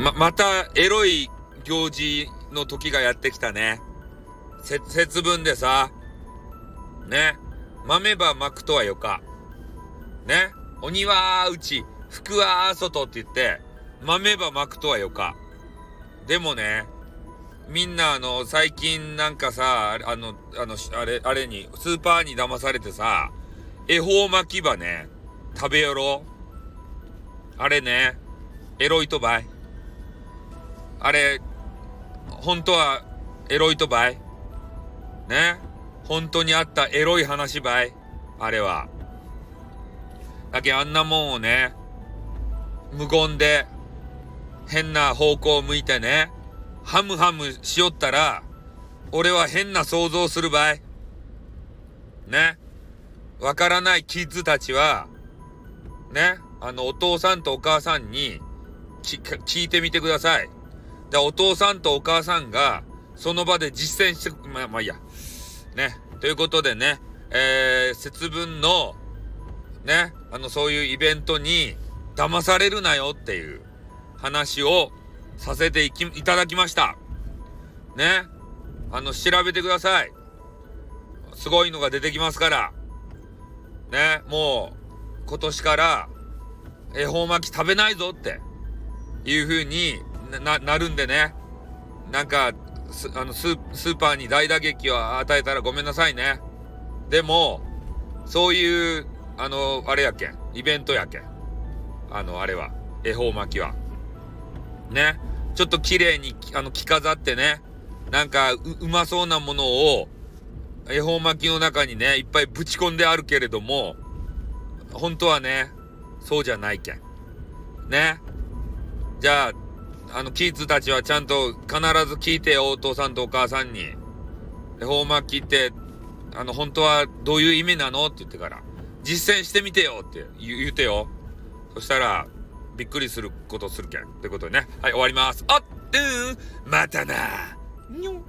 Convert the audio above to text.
ま、またエロい行事の時がやってきたね。せ、節分でさ、ね、豆ば巻くとはよか。ね、鬼は内、福は外って言って、豆ば巻くとはよか。でもね、みんなあの、最近なんかさ、あの、あの、あれ、あれに、スーパーに騙されてさ、恵方巻き場ね、食べよろ。あれね、エロいとばい。あれ、本当はエロいとばい？ね？本当にあったエロい話ばい？あれは。だけあんなもんをね、無言で、変な方向を向いてね、ハムハムしよったら、俺は変な想像する場合。ね？わからないキッズたちは、ね？あの、お父さんとお母さんに、聞いてみてください。で、お父さんとお母さんが、その場で実践して、まあ、まあいいや。ね。ということでね、えー、節分の、ね、あの、そういうイベントに騙されるなよっていう話をさせていき、いただきました。ね。あの、調べてください。すごいのが出てきますから。ね。もう、今年から、恵方巻き食べないぞっていう風にな、なるんでね。なんか、あのス、スーパーに大打撃を与えたらごめんなさいね。でも、そういう、あの、あれやけん。イベントやけん。あの、あれは。恵方巻きは。ね。ちょっと綺麗に、あの、着飾ってね。なんかう、うまそうなものを、恵方巻きの中にね、いっぱいぶち込んであるけれども、本当はね、そうじゃないけん。ね。じゃあ、あの、キッズたちはちゃんと必ず聞いてよ、お父さんとお母さんに。恵方巻きって、あの、本当はどういう意味なのって言ってから、実践してみてよって言うてよ。そしたら、びっくりすることするけん。ってことでね。はい、終わります。あっ、うん、またな。にょ。